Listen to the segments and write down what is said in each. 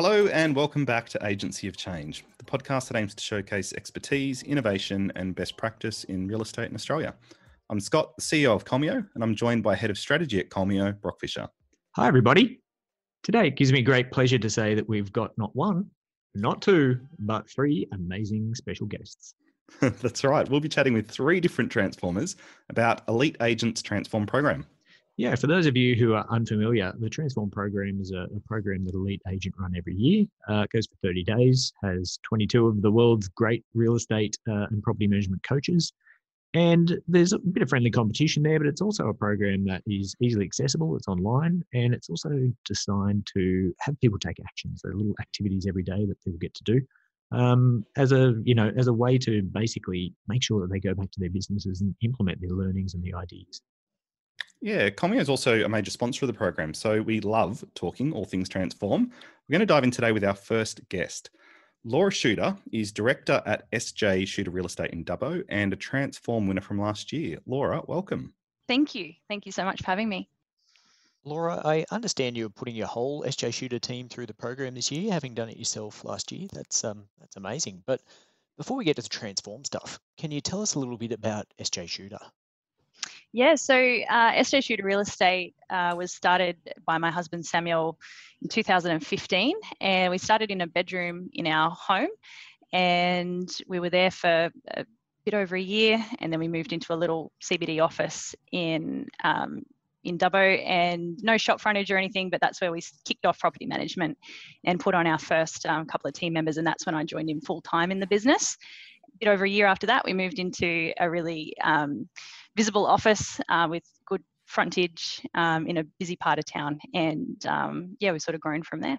Hello, and welcome back to Agency of Change, the podcast that aims to showcase expertise, innovation, and best practice in real estate in Australia. I'm Scott, the CEO of Kolmeo, and I'm joined by Head of Strategy at Kolmeo, Brock Fisher. Hi, everybody. Today it gives me great pleasure to say that we've got not one, not two, but three amazing special guests. That's right. We'll be chatting with three different transformers about Elite Agents Transform Program. Yeah, for those of you who are unfamiliar, the Transform program is a, a program that Elite Agent run every year. Uh, it goes for 30 days, has 22 of the world's great real estate uh, and property management coaches. And there's a bit of friendly competition there, but it's also a program that is easily accessible. It's online and it's also designed to have people take actions. There are little activities every day that people get to do um, as a you know as a way to basically make sure that they go back to their businesses and implement their learnings and the ideas. Yeah, Kolmeo is also a major sponsor of the program, so we love talking all things transform. We're going to dive in today with our first guest. Laura Shooter is director at SJ Shooter Real Estate in Dubbo and a Transform winner from last year. Laura, welcome. Thank you. Thank you so much for having me. Laura, I understand you're putting your whole SJ Shooter team through the program this year, having done it yourself last year. That's um, that's amazing. But before we get to the transform stuff, can you tell us a little bit about SJ Shooter? Yeah, so uh, SJ Shooter Real Estate uh, was started by my husband Samuel in 2015, and we started in a bedroom in our home, and we were there for a bit over a year, and then we moved into a little CBD office in um, in Dubbo, and no shop frontage or anything, but that's where we kicked off property management and put on our first um, couple of team members, and that's when I joined in full time in the business. A bit over a year after that, we moved into a really um, visible office uh, with good frontage um, in a busy part of town. And um, yeah, we've sort of grown from there.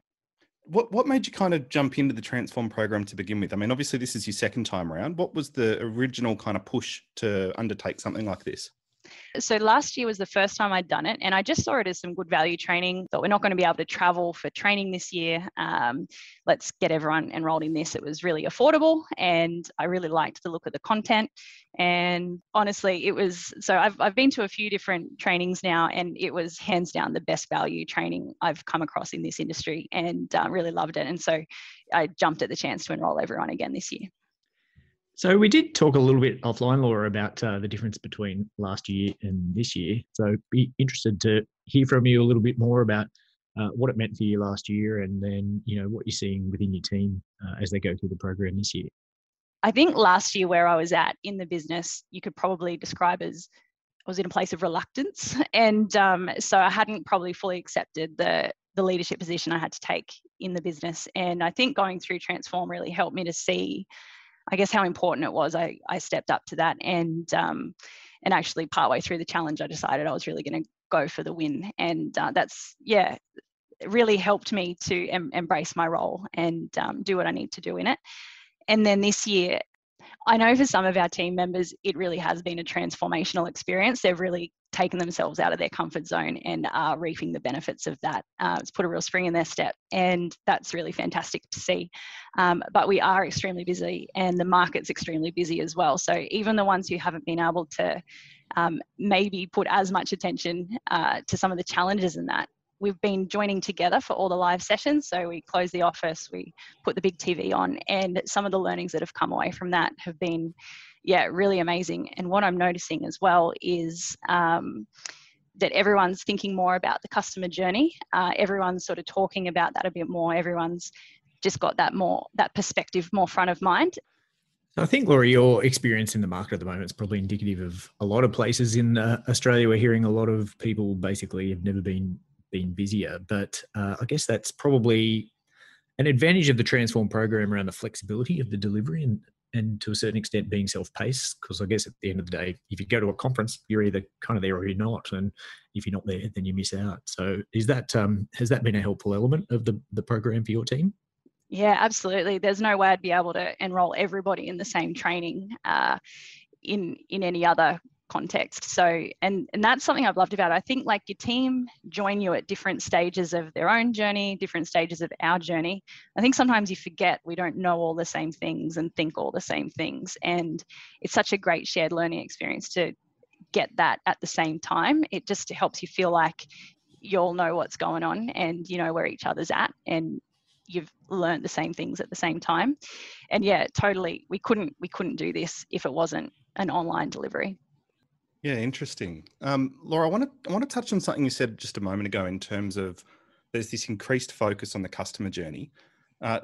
What, what made you kind of jump into the Transform program to begin with? I mean, obviously, this is your second time around. What was the original kind of push to undertake something like this? So last year was the first time I'd done it, and I just saw it as some good value training. Thought we're not going to be able to travel for training this year. Um, let's get everyone enrolled in this. It was really affordable, and I really liked the look of the content. And honestly, it was so I've I've been to a few different trainings now, and it was hands down the best value training I've come across in this industry, and uh, really loved it. And so I jumped at the chance to enroll everyone again this year. So we did talk a little bit offline, Laura, about uh, the difference between last year and this year. So be interested to hear from you a little bit more about uh, what it meant for you last year, and then you know what you're seeing within your team uh, as they go through the program this year. I think last year where I was at in the business, you could probably describe as I was in a place of reluctance, and um, so I hadn't probably fully accepted the the leadership position I had to take in the business. And I think going through Transform really helped me to see I guess how important it was. I, I stepped up to that and um, and actually partway through the challenge, I decided I was really going to go for the win, and uh, that's yeah, really helped me to em- embrace my role and um, do what I need to do in it. And then this year, I know for some of our team members, it really has been a transformational experience. They've really taken themselves out of their comfort zone and are reaping the benefits of that. Uh, it's put a real spring in their step, and that's really fantastic to see. Um, but we are extremely busy, and the market's extremely busy as well. So even the ones who haven't been able to um, maybe put as much attention uh, to some of the challenges in that we've been joining together for all the live sessions. So we close the office, we put the big TV on, and some of the learnings that have come away from that have been, yeah, really amazing. And what I'm noticing as well is um, that everyone's thinking more about the customer journey. Uh, everyone's sort of talking about that a bit more. Everyone's just got that more that perspective more front of mind. I think, Laura, your experience in the market at the moment is probably indicative of a lot of places in uh, Australia. We're hearing a lot of people basically have never been been busier. But uh, I guess that's probably an advantage of the Transform program around the flexibility of the delivery and, and to a certain extent being self-paced. Because I guess at the end of the day, if you go to a conference, you're either kind of there or you're not, and if you're not there, then you miss out. So is that um, has that been a helpful element of the the program for your team? Yeah, absolutely. There's no way I'd be able to enroll everybody in the same training uh, in in any other context. So, and and that's something I've loved about it. I think like your team join you at different stages of their own journey, different stages of our journey. I think sometimes you forget we don't know all the same things and think all the same things, and it's such a great shared learning experience to get that at the same time. It just helps you feel like you all know what's going on and you know where each other's at and you've learned the same things at the same time and yeah totally we couldn't we couldn't do this if it wasn't an online delivery yeah interesting um, laura i want to i want to touch on something you said just a moment ago in terms of there's this increased focus on the customer journey uh,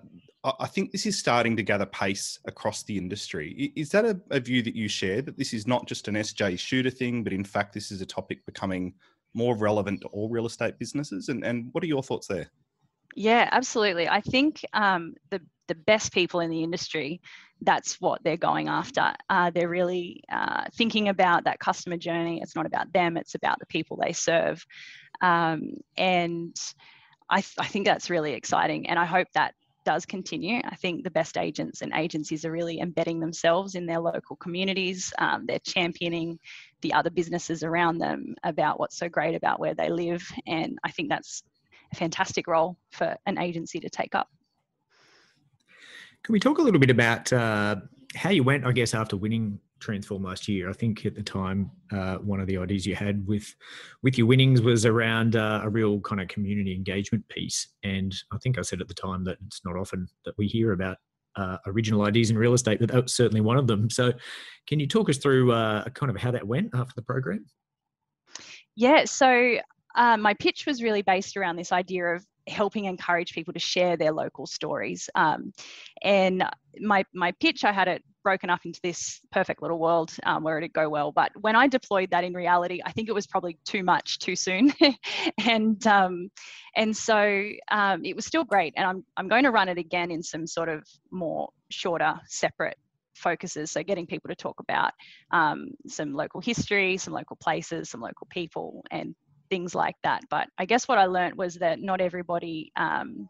I think this is starting to gather pace across the industry. Is that a, a, view that you share that this is not just an SJ shooter thing, but in fact, this is a topic becoming more relevant to all real estate businesses? And, and what are your thoughts there? Yeah, absolutely. I think um, the the best people in the industry, that's what they're going after. Uh, they're really uh, thinking about that customer journey. It's not about them; it's about the people they serve. Um, and I, th- I think that's really exciting, and I hope that does continue. I think the best agents and agencies are really embedding themselves in their local communities. Um, they're championing the other businesses around them about what's so great about where they live. And I think that's a fantastic role for an agency to take up. Can we talk a little bit about uh, how you went, I guess, after winning transform last year. I think at the time, uh, one of the ideas you had with with your winnings was around uh, a real kind of community engagement piece. And I think I said at the time that it's not often that we hear about uh, original ideas in real estate, but that was certainly one of them. So, can you talk us through uh, kind of how that went after the program? Yeah. So. Uh, my pitch was really based around this idea of helping encourage people to share their local stories. Um, and my my pitch, I had it broken up into this perfect little world um, where it'd go well. But when I deployed that in reality, I think it was probably too much too soon, and um, and so um, it was still great. And I'm I'm going to run it again in some sort of more shorter, separate focuses. So getting people to talk about um, some local history, some local places, some local people, and things like that. But I guess what I learned was that not everybody um,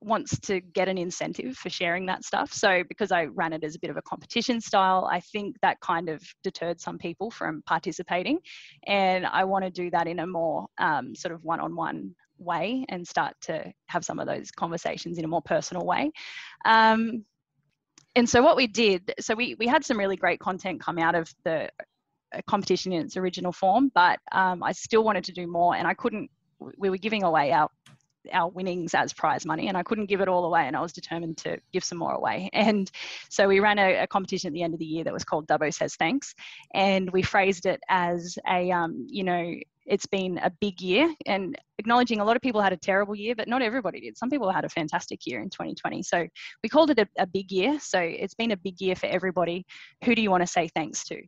wants to get an incentive for sharing that stuff. So because I ran it as a bit of a competition style, I think that kind of deterred some people from participating. And I want to do that in a more um, sort of one-on-one way and start to have some of those conversations in a more personal way. Um, and so what we did, so we, we had some really great content come out of the competition in its original form, but um, I still wanted to do more and I couldn't, we were giving away our our winnings as prize money and I couldn't give it all away and I was determined to give some more away. And so we ran a, a competition at the end of the year that was called Dubbo Says Thanks and we phrased it as a, um, you know, it's been a big year and acknowledging a lot of people had a terrible year, but not everybody did. Some people had a fantastic year in 2020. So we called it a, a big year. So it's been a big year for everybody. Who do you want to say thanks to?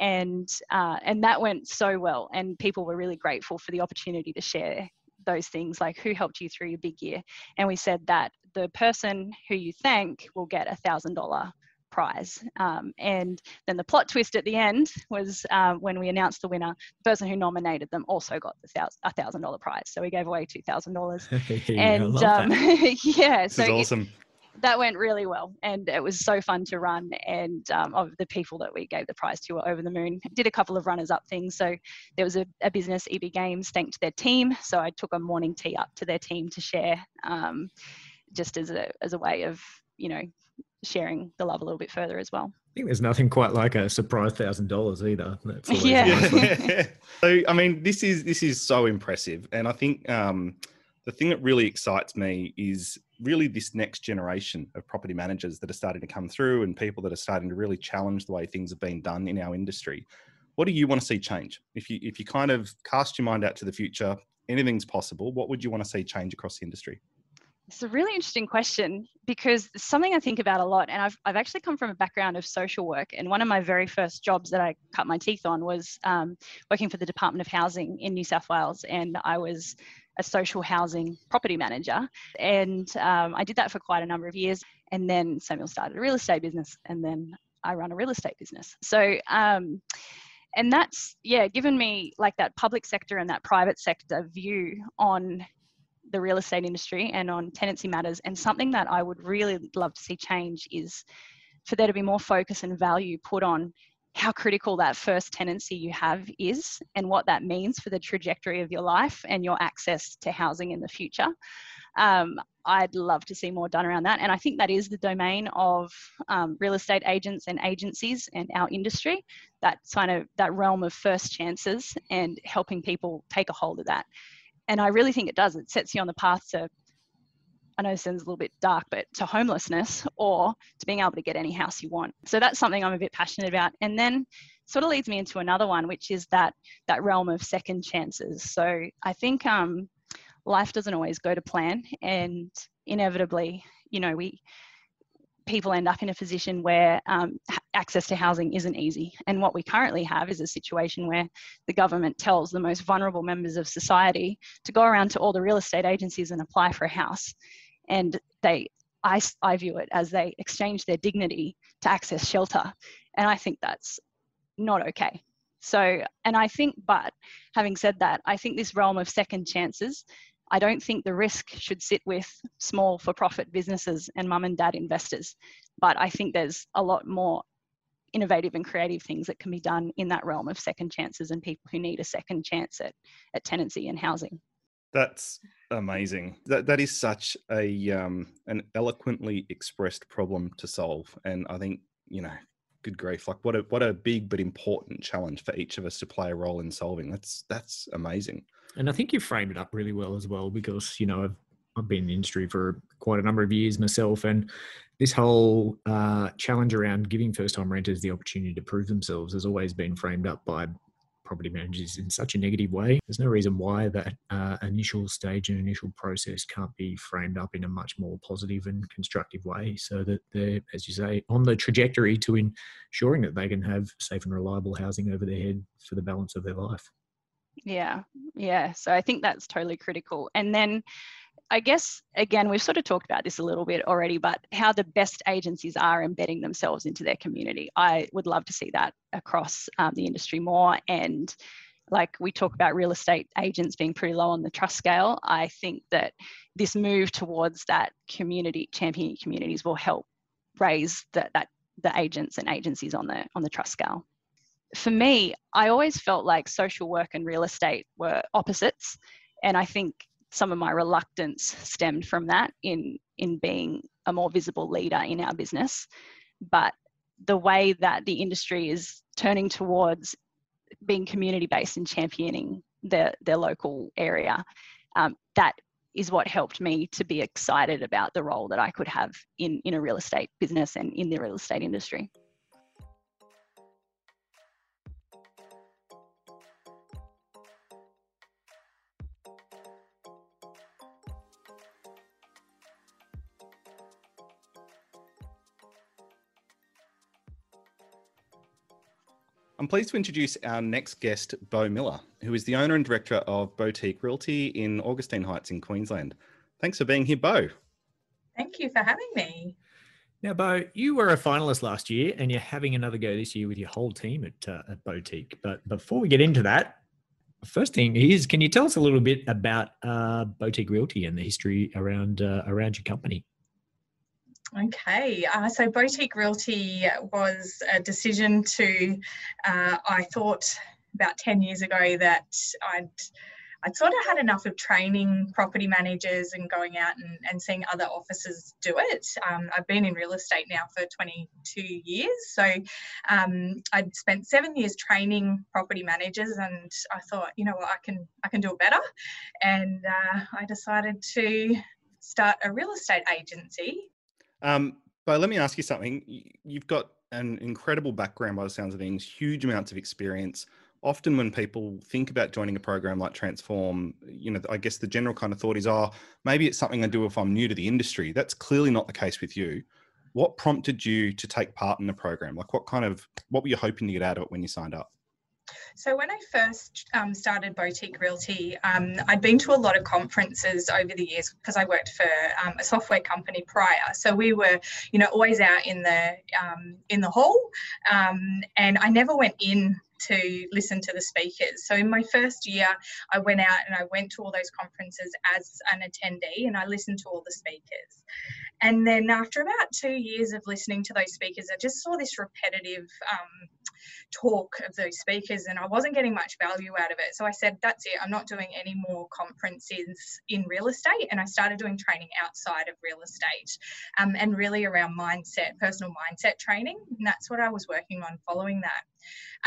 And uh, and that went so well, and people were really grateful for the opportunity to share those things like who helped you through your big year? And we said that the person who you thank will get a thousand dollar prize. Um, and then the plot twist at the end was um, when we announced the winner the person who nominated them also got the a thousand dollar prize. So we gave away two thousand dollars. And um, yeah this so is awesome that went really well and it was so fun to run and um, of the people that we gave the prize to were over the moon did a couple of runners up things so there was a, a business eb games thanked their team so i took a morning tea up to their team to share um, just as a, as a way of you know sharing the love a little bit further as well I think there's nothing quite like a surprise thousand dollars either. yeah. yeah. so I mean, this is this is so impressive, and I think um, the thing that really excites me is really this next generation of property managers that are starting to come through and people that are starting to really challenge the way things have been done in our industry. What do you want to see change? If you if you kind of cast your mind out to the future, anything's possible. What would you want to see change across the industry? It's a really interesting question because something I think about a lot, and I've, I've actually come from a background of social work. And one of my very first jobs that I cut my teeth on was um, working for the Department of Housing in New South Wales. And I was a social housing property manager. And um, I did that for quite a number of years. And then Samuel started a real estate business, and then I run a real estate business. So, um, and that's, yeah, given me like that public sector and that private sector view on the real estate industry and on tenancy matters. And something that I would really love to see change is for there to be more focus and value put on how critical that first tenancy you have is and what that means for the trajectory of your life and your access to housing in the future. Um, I'd love to see more done around that. And I think that is the domain of um, real estate agents and agencies and our industry, that kind of that realm of first chances and helping people take a hold of that. And I really think it does. It sets you on the path to I know this sounds a little bit dark, but to homelessness or to being able to get any house you want. So that's something I'm a bit passionate about. And then sort of leads me into another one, which is that that realm of second chances. So I think um, life doesn't always go to plan, and inevitably, you know, we people end up in a position where um, access to housing isn't easy. And what we currently have is a situation where the government tells the most vulnerable members of society to go around to all the real estate agencies and apply for a house. And they, I, I view it as they exchange their dignity to access shelter. And I think that's not okay. So, and I think, but having said that, I think this realm of second chances I don't think the risk should sit with small for profit businesses and mum and dad investors. But I think there's a lot more innovative and creative things that can be done in that realm of second chances and people who need a second chance at, at tenancy and housing. That's amazing. That that is such a um, an eloquently expressed problem to solve, and I think you know, good grief, like what a what a big but important challenge for each of us to play a role in solving. That's that's amazing. And I think you framed it up really well as well because, you know, I've, I've been in the industry for quite a number of years myself. And this whole uh, challenge around giving first time renters the opportunity to prove themselves has always been framed up by property managers in such a negative way. There's no reason why that uh, initial stage and initial process can't be framed up in a much more positive and constructive way so that they're, as you say, on the trajectory to ensuring that they can have safe and reliable housing over their head for the balance of their life. Yeah, yeah. So I think that's totally critical. And then I guess, again, we've sort of talked about this a little bit already, but how the best agencies are embedding themselves into their community. I would love to see that across um, the industry more. And like we talk about real estate agents being pretty low on the trust scale, I think that this move towards that community, championing communities, will help raise that, that the agents and agencies on the on the trust scale for me, I always felt like social work and real estate were opposites. And I think some of my reluctance stemmed from that in, in being a more visible leader in our business. But the way that the industry is turning towards being community based and championing their, their local area, um, that is what helped me to be excited about the role that I could have in, in a real estate business and in the real estate industry. I'm pleased to introduce our next guest, Bo Miller, who is the owner and director of Boutique Realty in Augustine Heights in Queensland. Thanks for being here, Bo. Thank you for having me. Now, Bo, you were a finalist last year and you're having another go this year with your whole team at, uh, at Boutique. But before we get into that, first thing is, can you tell us a little bit about uh, Boutique Realty and the history around uh, around your company? Okay, uh, so Boutique Realty was a decision to, uh, I thought about 10 years ago that I'd I'd sort of had enough of training property managers and going out and, and seeing other offices do it. Um, I've been in real estate now for 22 years. So um, I'd spent seven years training property managers and I thought, you know what, I can, I can do it better. And uh, I decided to start a real estate agency um, but let me ask you something. You've got an incredible background by the sounds of things, huge amounts of experience. Often, when people think about joining a program like Transform, you know, I guess the general kind of thought is, oh, maybe it's something I do if I'm new to the industry. That's clearly not the case with you. What prompted you to take part in the program? Like, what kind of, what were you hoping to get out of it when you signed up? So when I first um, started Boutique Realty, um, I'd been to a lot of conferences over the years because I worked for um, a software company prior. So we were, you know, always out in the um, in the hall, um, and I never went in to listen to the speakers. So in my first year, I went out and I went to all those conferences as an attendee and I listened to all the speakers. And then after about two years of listening to those speakers, I just saw this repetitive um, talk of those speakers and I wasn't getting much value out of it. So I said, that's it, I'm not doing any more conferences in real estate. And I started doing training outside of real estate um, and really around mindset, personal mindset training. And that's what I was working on following that.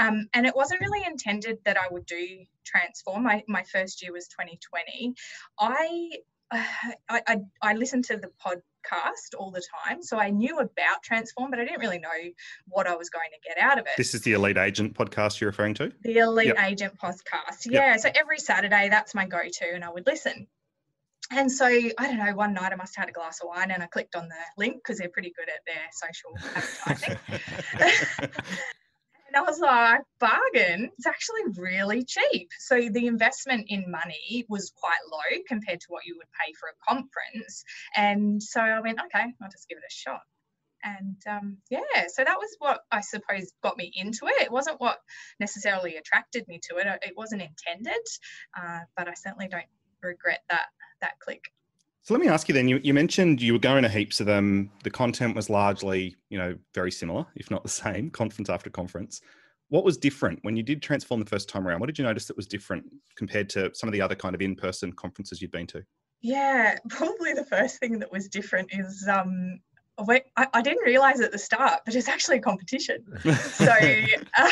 Um, and it wasn't really intended that I would do transform. My, my first year was 2020. I uh, I, I, I listened to the podcast all the time. So I knew about Transform, but I didn't really know what I was going to get out of it. This is the Elite Agent podcast you're referring to? The Elite yep. Agent podcast. Yeah. Yep. So every Saturday, that's my go to, and I would listen. And so I don't know. One night I must have had a glass of wine, and I clicked on the link because they're pretty good at their social advertising. And I was like, bargain, it's actually really cheap. So the investment in money was quite low compared to what you would pay for a conference. And so I went, okay, I'll just give it a shot. And um, yeah, so that was what I suppose got me into it. It wasn't what necessarily attracted me to it. It wasn't intended, uh, but I certainly don't regret that that click. So let me ask you then. You, you mentioned you were going to heaps of them. The content was largely, you know, very similar, if not the same, conference after conference. What was different when you did transform the first time around? What did you notice that was different compared to some of the other kind of in-person conferences you'd been to? Yeah, probably the first thing that was different is um, I, I, didn't realize at the start, but it's actually a competition. so uh,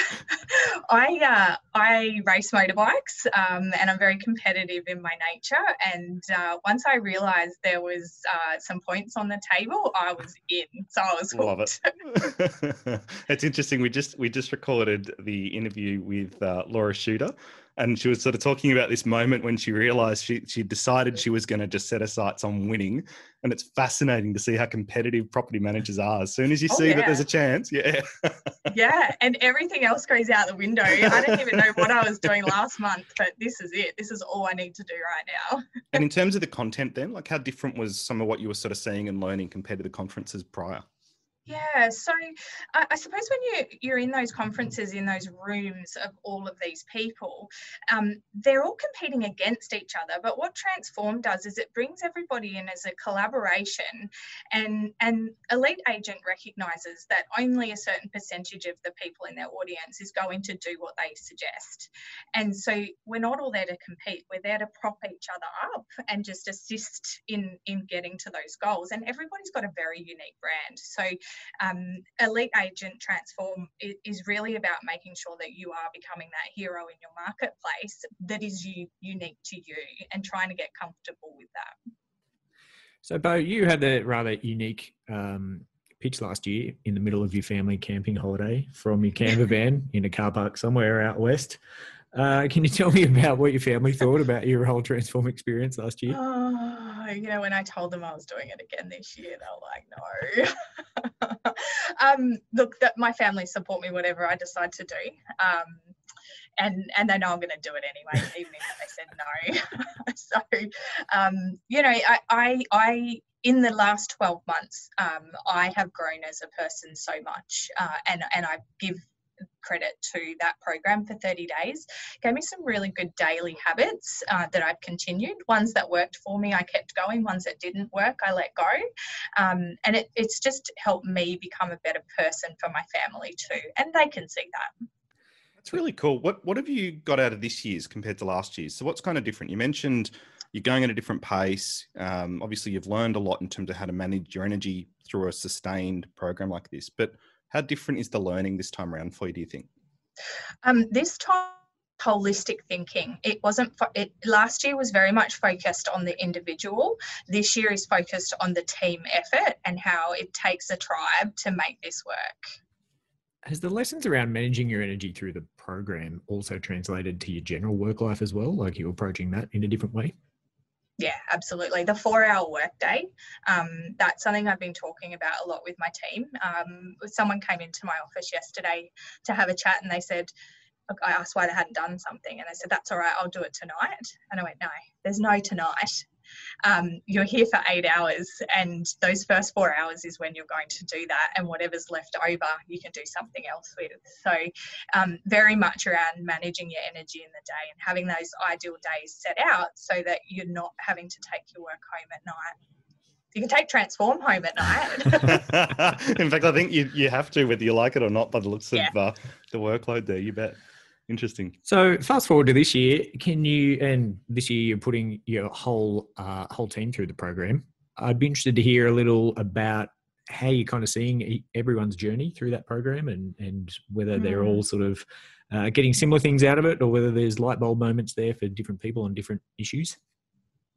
I uh, I race motorbikes, um, and I'm very competitive in my nature. And uh, once I realized there was uh, some points on the table, I was in. So I was hooked. love it. it's interesting. We just we just recorded the interview with uh, Laura Shooter and she was sort of talking about this moment when she realized she she decided she was going to just set her sights on winning. And it's fascinating to see how competitive property managers are. As soon as you oh, see yeah. that there's a chance yeah. Yeah and everything else goes out the window. I don't even know what i was doing last month but this is it. This is all i need to do right now. And in terms of the content then like how different was some of what you were sort of seeing and learning compared to the conferences prior yeah, so I, I, suppose when you you're in those conferences, in those rooms of all of these people, um, they're all competing against each other. But what Transform does is it brings everybody in as a collaboration, and and Elite Agent recognises that only a certain percentage of the people in their audience is going to do what they suggest, and so we're not all there to compete. We're there to prop each other up and just assist in in getting to those goals. And everybody's got a very unique brand, so um, Elite Agent Transform is, really about making sure that you are becoming that hero in your marketplace that is you, unique to you and trying to get comfortable with that. So, Bo, you had a rather unique um, pitch last year in the middle of your family camping holiday from your camper van in a car park somewhere out west. Uh, can you tell me about what your family thought about your whole transform experience last year? Oh, you know, when I told them I was doing it again this year, they were like, no. um, look, that my family support me whatever I decide to do. Um, and and they know I'm going to do it anyway, even if they said no. so, um, you know, I, I, I in the last 12 months, um, I have grown as a person so much, uh, and and I give credit to that program for 30 days. Gave me some really good daily habits uh, that I've continued. Ones that worked for me, I kept going. Ones that didn't work, I let go. Um, and it, it's just helped me become a better person for my family too. And they can see that. That's really cool. What what have you got out of this year's compared to last year's? So what's kind of different? You mentioned you're going at a different pace. Um, obviously, you've learned a lot in terms of how to manage your energy through a sustained program like this. But how different is the learning this time around for you, do you think? Um, this time, holistic thinking. It wasn't, it, last year was very much focused on the individual. This year is focused on the team effort and how it takes a tribe to make this work. Has the lessons around managing your energy through the program also translated to your general work life as well? Like you're approaching that in a different way? Yeah, absolutely. The four hour workday, um, that's something I've been talking about a lot with my team. Um, someone came into my office yesterday to have a chat and they said, I asked why they hadn't done something and they said, that's all right, I'll do it tonight. And I went, no, there's no tonight um, you're here for eight hours, and those first four hours is when you're going to do that, and whatever's left over, you can do something else with. So, um, very much around managing your energy in the day and having those ideal days set out so that you're not having to take your work home at night. You can take Transform home at night. in fact, I think you, you have to, whether you like it or not, by the looks yeah. of uh, the workload there, you bet. Interesting. So fast forward to this year, can you? And this year you're putting your whole uh, whole team through the program. I'd be interested to hear a little about how you're kind of seeing everyone's journey through that program, and and whether mm. they're all sort of uh, getting similar things out of it, or whether there's light bulb moments there for different people on different issues.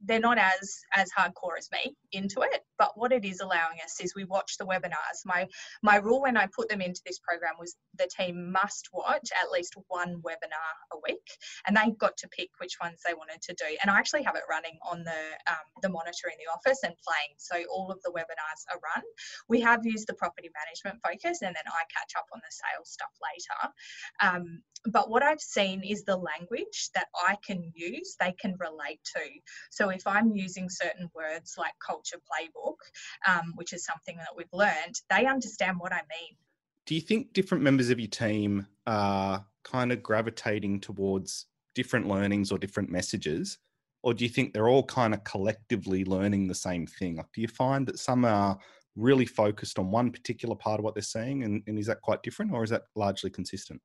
They're not as as hardcore as me into it but what it is allowing us is we watch the webinars. My my rule when i put them into this program was the team must watch at least one webinar a week and they got to pick which ones they wanted to do. And i actually have it running on the um, the monitor in the office and playing so all of the webinars are run. We have used the property management focus and then i catch up on the sales stuff later. Um, but what i've seen is the language that i can use they can relate to. So if I'm using certain words like culture playbook, um, which is something that we've learned, they understand what I mean. Do you think different members of your team are kind of gravitating towards different learnings or different messages? Or do you think they're all kind of collectively learning the same thing? Like, do you find that some are really focused on one particular part of what they're seeing And, and is that quite different or is that largely consistent?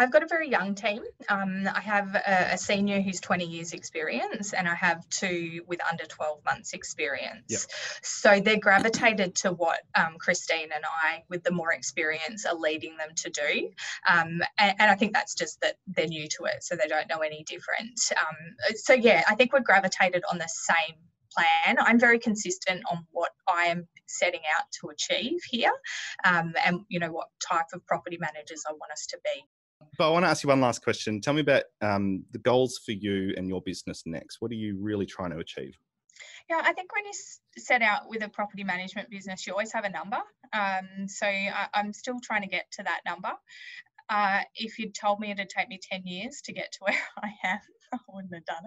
I've got a very young team. Um, I have a, a, senior who's 20 years experience, and I have two with under 12 months experience. Yep. So they're gravitated to what um, Christine and I, with the more experience, are leading them to do. Um, and, and, I think that's just that they're new to it, so they don't know any different. Um, so yeah, I think we're gravitated on the same plan. I'm very consistent on what I am setting out to achieve here, um, and you know what type of property managers I want us to be. But I want to ask you one last question. Tell me about um, the goals for you and your business next. What are you really trying to achieve? Yeah, I think when you set out with a property management business, you always have a number. Um, so I, am still trying to get to that number. Uh, if you'd told me it'd take me 10 years to get to where I am, I wouldn't have done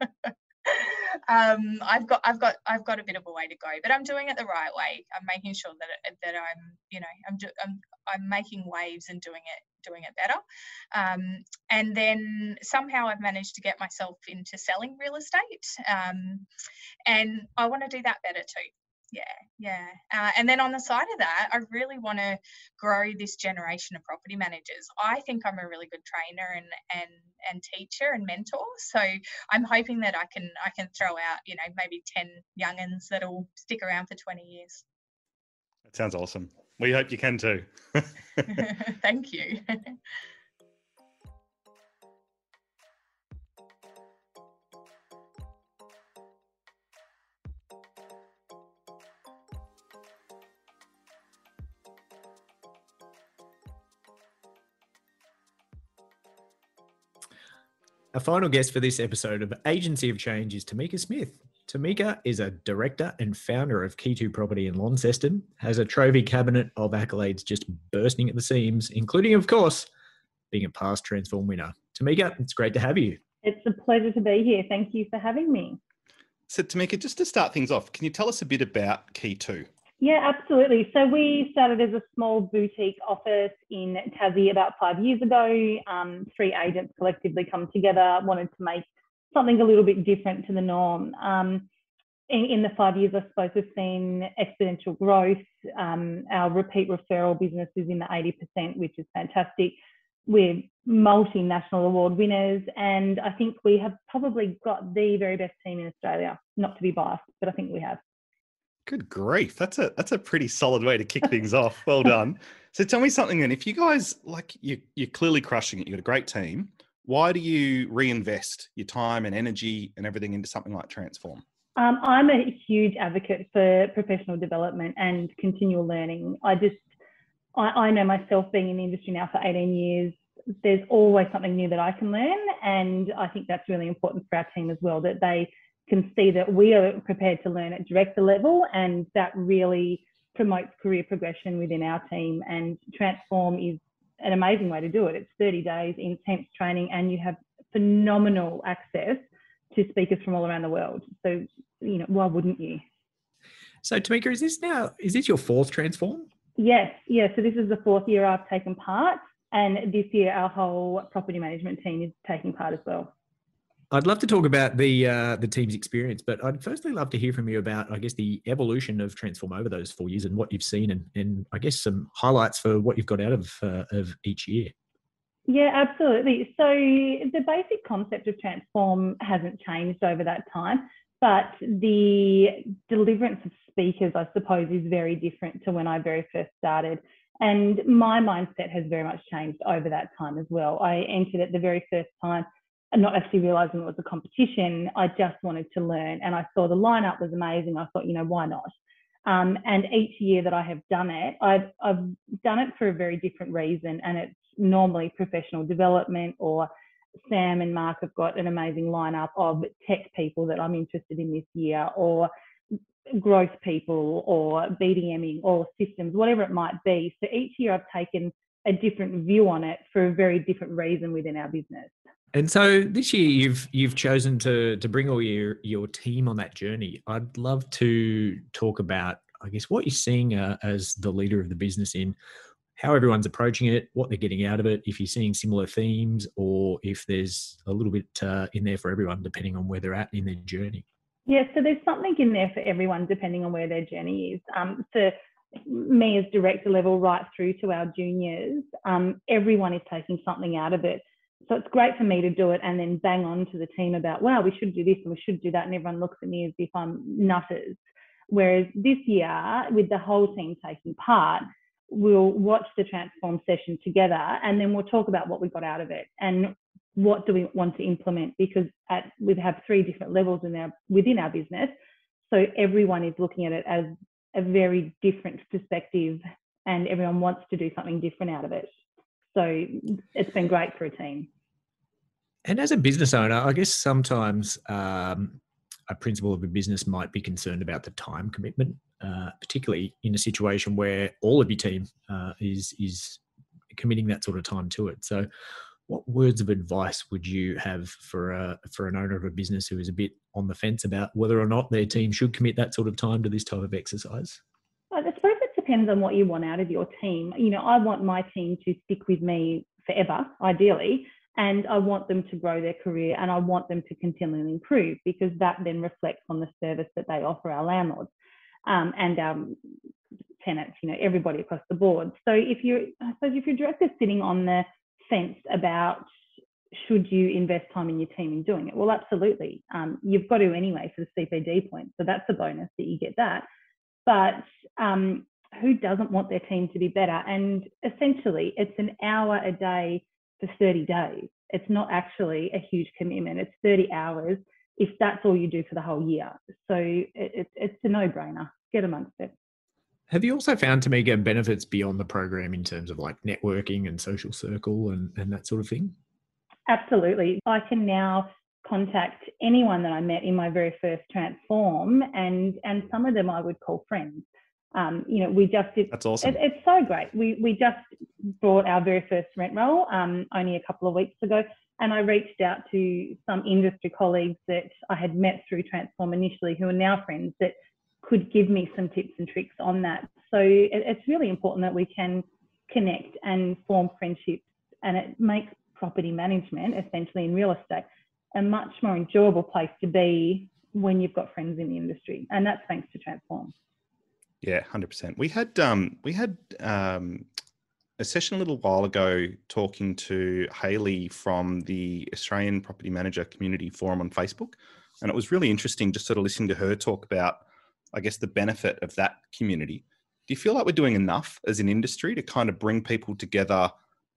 it. um, I've got I've got I've got a bit of a way to go, but I'm doing it the right way. I'm making sure that that I'm you know I'm, do, I'm I'm making waves and doing it doing it better. Um, and then somehow I've managed to get myself into selling real estate, um, and I want to do that better too. Yeah yeah. Uh, and then on the side of that i really want to grow this generation of property managers. I think i'm a really good trainer and and and teacher and mentor so i'm hoping that i can i can throw out you know maybe 10 youngins that'll stick around for 20 years. That sounds awesome we hope you can too thank you Our final guest for this episode of Agency of Change is Tamika Smith. Tamika is a director and founder of Key2 Property in Launceston, has a trophy cabinet of accolades just bursting at the seams, including, of course, being a past Transform winner. Tamika, it's great to have you. It's a pleasure to be here. Thank you for having me. So, Tamika, just to start things off, can you tell us a bit about Key2? Yeah, absolutely. So we started as a small boutique office in Tassie about five years ago. Um, three agents collectively come together, wanted to make something a little bit different to the norm. Um, in, in, the five years, I suppose we've seen exponential growth. Um, our repeat referral business is in the 80%, which is fantastic. We're multinational award winners, and I think we have probably got the very best team in Australia. Not to be biased, but I think we have. Good grief. That's a that's a pretty solid way to kick things off. Well done. So tell me something then. If you guys like you you're clearly crushing it, you've got a great team. Why do you reinvest your time and energy and everything into something like Transform? Um, I'm a huge advocate for professional development and continual learning. I just I, I know myself being in the industry now for 18 years, there's always something new that I can learn. And I think that's really important for our team as well, that they can see that we are prepared to learn at director level and that really promotes career progression within our team and transform is an amazing way to do it. It's 30 days intense training and you have phenomenal access to speakers from all around the world. So you know why wouldn't you? So tamika is this now is this your fourth transform? Yes yes. so this is the fourth year i've taken part and this year our whole property management team is taking part as well I'd love to talk about the uh, the team's experience, but I'd firstly love to hear from you about, I guess, the evolution of Transform over those four years and what you've seen, and, and I guess some highlights for what you've got out of uh, of each year. Yeah, absolutely. So the basic concept of Transform hasn't changed over that time, but the deliverance of speakers, I suppose, is very different to when I very first started. And my mindset has very much changed over that time as well. I entered it the very first time not actually realizing it was a competition. I just wanted to learn, and I saw the lineup was amazing. I thought, you know, why not? Um, and each year that I have done it, I've, I've done it for a very different reason, and it's normally professional development or Sam and Mark have got an amazing lineup of tech people that I'm interested in this year, or growth people, or BDMing, or systems, whatever it might be. So each year I've taken a different view on it for a very different reason within our business. And so this year you've you've chosen to to bring all your your team on that journey. I'd love to talk about I guess what you're seeing uh, as the leader of the business in how everyone's approaching it, what they're getting out of it, if you're seeing similar themes, or if there's a little bit uh, in there for everyone, depending on where they're at in their journey. Yeah, so there's something in there for everyone, depending on where their journey is. Um, for me as director level, right through to our juniors, um, everyone is taking something out of it. So it's great for me to do it and then bang on to the team about, wow, we should do this and we should do that. And everyone looks at me as if I'm nutters. Whereas this year, with the whole team taking part, we'll watch the transform session together and then we'll talk about what we got out of it and what do we want to implement because at we have three different levels in our within our business so everyone is looking at it as a very different perspective and everyone wants to do something different out of it so it's been great for a team and as a business owner i guess sometimes um, a principal of a business might be concerned about the time commitment uh, particularly in a situation where all of your team uh, is is committing that sort of time to it. So, what words of advice would you have for a for an owner of a business who is a bit on the fence about whether or not their team should commit that sort of time to this type of exercise? I suppose it depends on what you want out of your team. You know, I want my team to stick with me forever, ideally, and I want them to grow their career and I want them to continually improve because that then reflects on the service that they offer our landlords um, and our tenants, you know, everybody across the board. So if you're, I suppose if your director's sitting on the fence about should you invest time in your team in doing it? Well, absolutely. Um, you've got to anyway for the CPD point. So that's a bonus that you get that. But um, who doesn't want their team to be better? And essentially, it's an hour a day for 30 days. It's not actually a huge commitment. It's 30 hours if that's all you do for the whole year. So it, it's a no brainer. Get amongst it. Have you also found, Tamika, benefits beyond the program in terms of like networking and social circle and, and that sort of thing? Absolutely. I can now contact anyone that I met in my very first transform, and and some of them I would call friends. Um, you know, we just did. That's awesome. It, it's so great. We we just brought our very first rent roll um, only a couple of weeks ago, and I reached out to some industry colleagues that I had met through Transform initially, who are now friends that could give me some tips and tricks on that. So it, it's really important that we can connect and form friendships, and it makes property management, essentially in real estate, a much more enjoyable place to be when you've got friends in the industry, and that's thanks to Transform. Yeah, hundred percent. We had um, we had um, a session a little while ago talking to Haley from the Australian Property Manager Community Forum on Facebook. And it was really interesting just sort of listening to her talk about, I guess, the benefit of that community. Do you feel like we're doing enough as an industry to kind of bring people together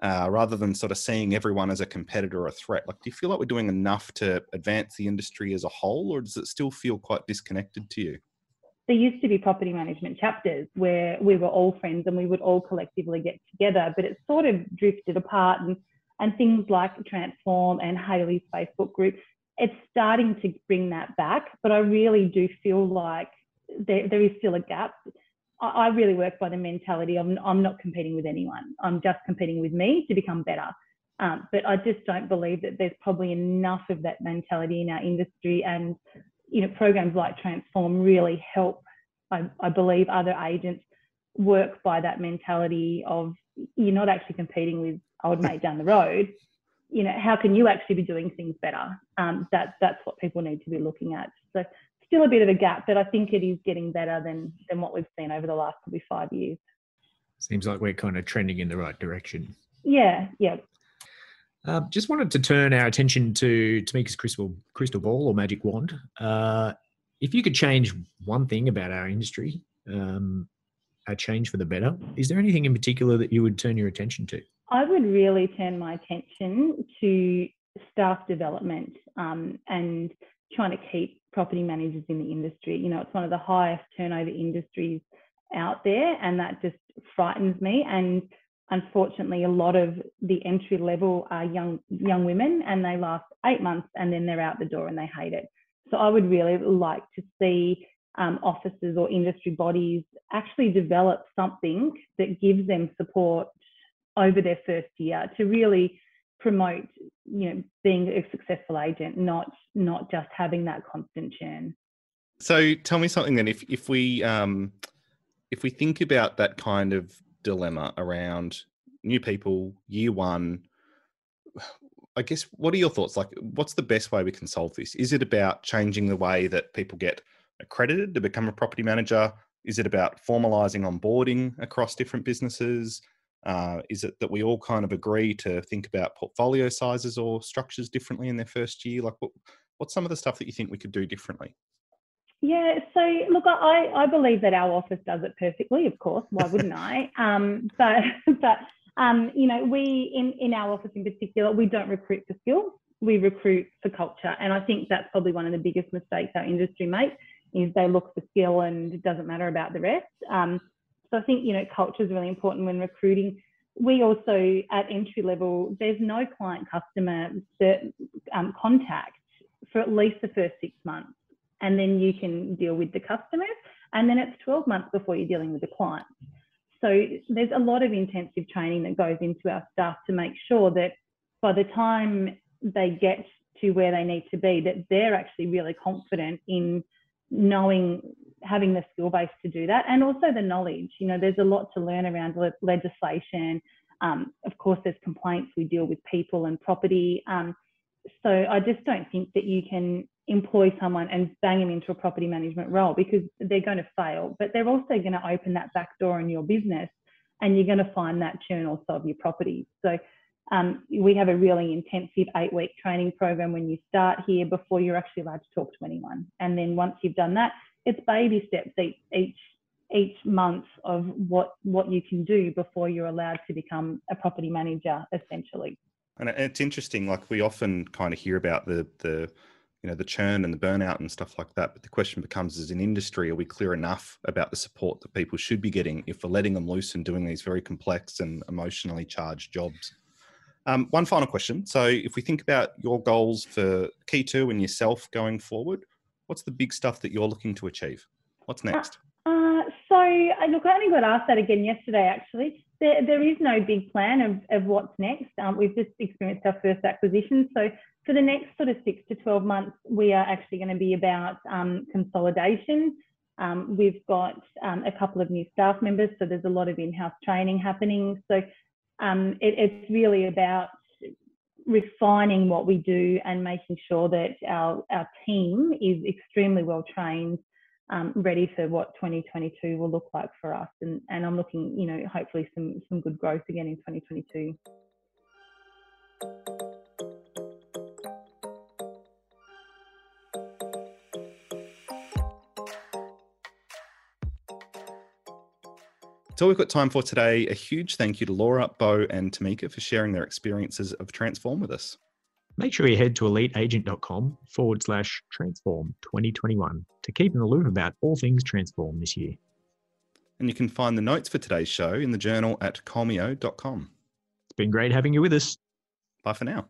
uh, rather than sort of seeing everyone as a competitor or a threat? Like, do you feel like we're doing enough to advance the industry as a whole, or does it still feel quite disconnected to you? There used to be property management chapters where we were all friends and we would all collectively get together, but it sort of drifted apart and, and things like Transform and Haley's Facebook group, it's starting to bring that back. But I really do feel like there, there is still a gap. I, I really work by the mentality of I'm not competing with anyone. I'm just competing with me to become better. Um, but I just don't believe that there's probably enough of that mentality in our industry and you know, programs like Transform really help, I, I believe, other agents work by that mentality of you're not actually competing with old mate down the road. You know, how can you actually be doing things better? Um, that that's what people need to be looking at. So still a bit of a gap, but I think it is getting better than than what we've seen over the last probably five years. Seems like we're kind of trending in the right direction. Yeah, yeah. Uh, just wanted to turn our attention to Tamika's crystal crystal ball or magic wand. Uh, if you could change one thing about our industry, um, a change for the better, is there anything in particular that you would turn your attention to? I would really turn my attention to staff development um, and trying to keep property managers in the industry. You know, it's one of the highest turnover industries out there, and that just frightens me. And unfortunately, a lot of the entry level are young young women, and they last eight months, and then they're out the door and they hate it. So I would really like to see um, offices or industry bodies actually develop something that gives them support over their first year to really promote you know being a successful agent not not just having that constant churn so tell me something then if if we um if we think about that kind of dilemma around new people year one. I guess what are your thoughts? Like what's the best way we can solve this? Is it about changing the way that people get accredited to become a property manager? Is it about formalizing onboarding across different businesses? Uh, is it that we all kind of agree to think about portfolio sizes or structures differently in their first year? Like, what, what's some of the stuff that you think we could do differently? Yeah, so look, I, I believe that our office does it perfectly. Of course, why wouldn't I? Um, but but um, you know, we in in our office in particular, we don't recruit for skills. We recruit for culture, and I think that's probably one of the biggest mistakes our industry makes is they look for skill and it doesn't matter about the rest. Um, so I think, you know, culture is really important when recruiting. We also, at entry level, there's no client customer um, contact for at least the first six months. And then you can deal with the customers. And then it's 12 months before you're dealing with the clients. So there's a lot of intensive training that goes into our staff to make sure that by the time they get to where they need to be, that they're actually really confident in knowing having the skill base to do that and also the knowledge you know there's a lot to learn around le- legislation um, of course there's complaints we deal with people and property um, so i just don't think that you can employ someone and bang them into a property management role because they're going to fail but they're also going to open that back door in your business and you're going to find that churn also of your properties so um, we have a really intensive eight week training program when you start here before you're actually allowed to talk to anyone. And then once you've done that, it's baby steps each, each, each month of what, what you can do before you're allowed to become a property manager, essentially. And it's interesting, like we often kind of hear about the, the, you know, the churn and the burnout and stuff like that. But the question becomes, as an industry, are we clear enough about the support that people should be getting if we're letting them loose and doing these very complex and emotionally charged jobs? Um, one final question. So, if we think about your goals for Key 2 and yourself going forward, what's the big stuff that you're looking to achieve? What's uh, next? Uh, uh, so, look, I only got asked that again yesterday, actually. There, there is no big plan of, of what's next. Um, we've just experienced our first acquisition. So, for the next sort of six to 12 months, we are actually going to be about um, consolidation. Um, we've got um, a couple of new staff members, so there's a lot of in house training happening. So, um, it, it's really about refining what we do and making sure that our, our team is extremely well trained, um, ready for what 2022 will look like for us. And, and I'm looking, you know, hopefully some, some good growth again in 2022. That's all we've got time for today. A huge thank you to Laura, Bo, and Tamika for sharing their experiences of Transform with us. Make sure you head to eliteagent.com forward slash transform 2021 to keep in the loop about all things transform this year. And you can find the notes for today's show in the journal at kolmeo.com. It's been great having you with us. Bye for now.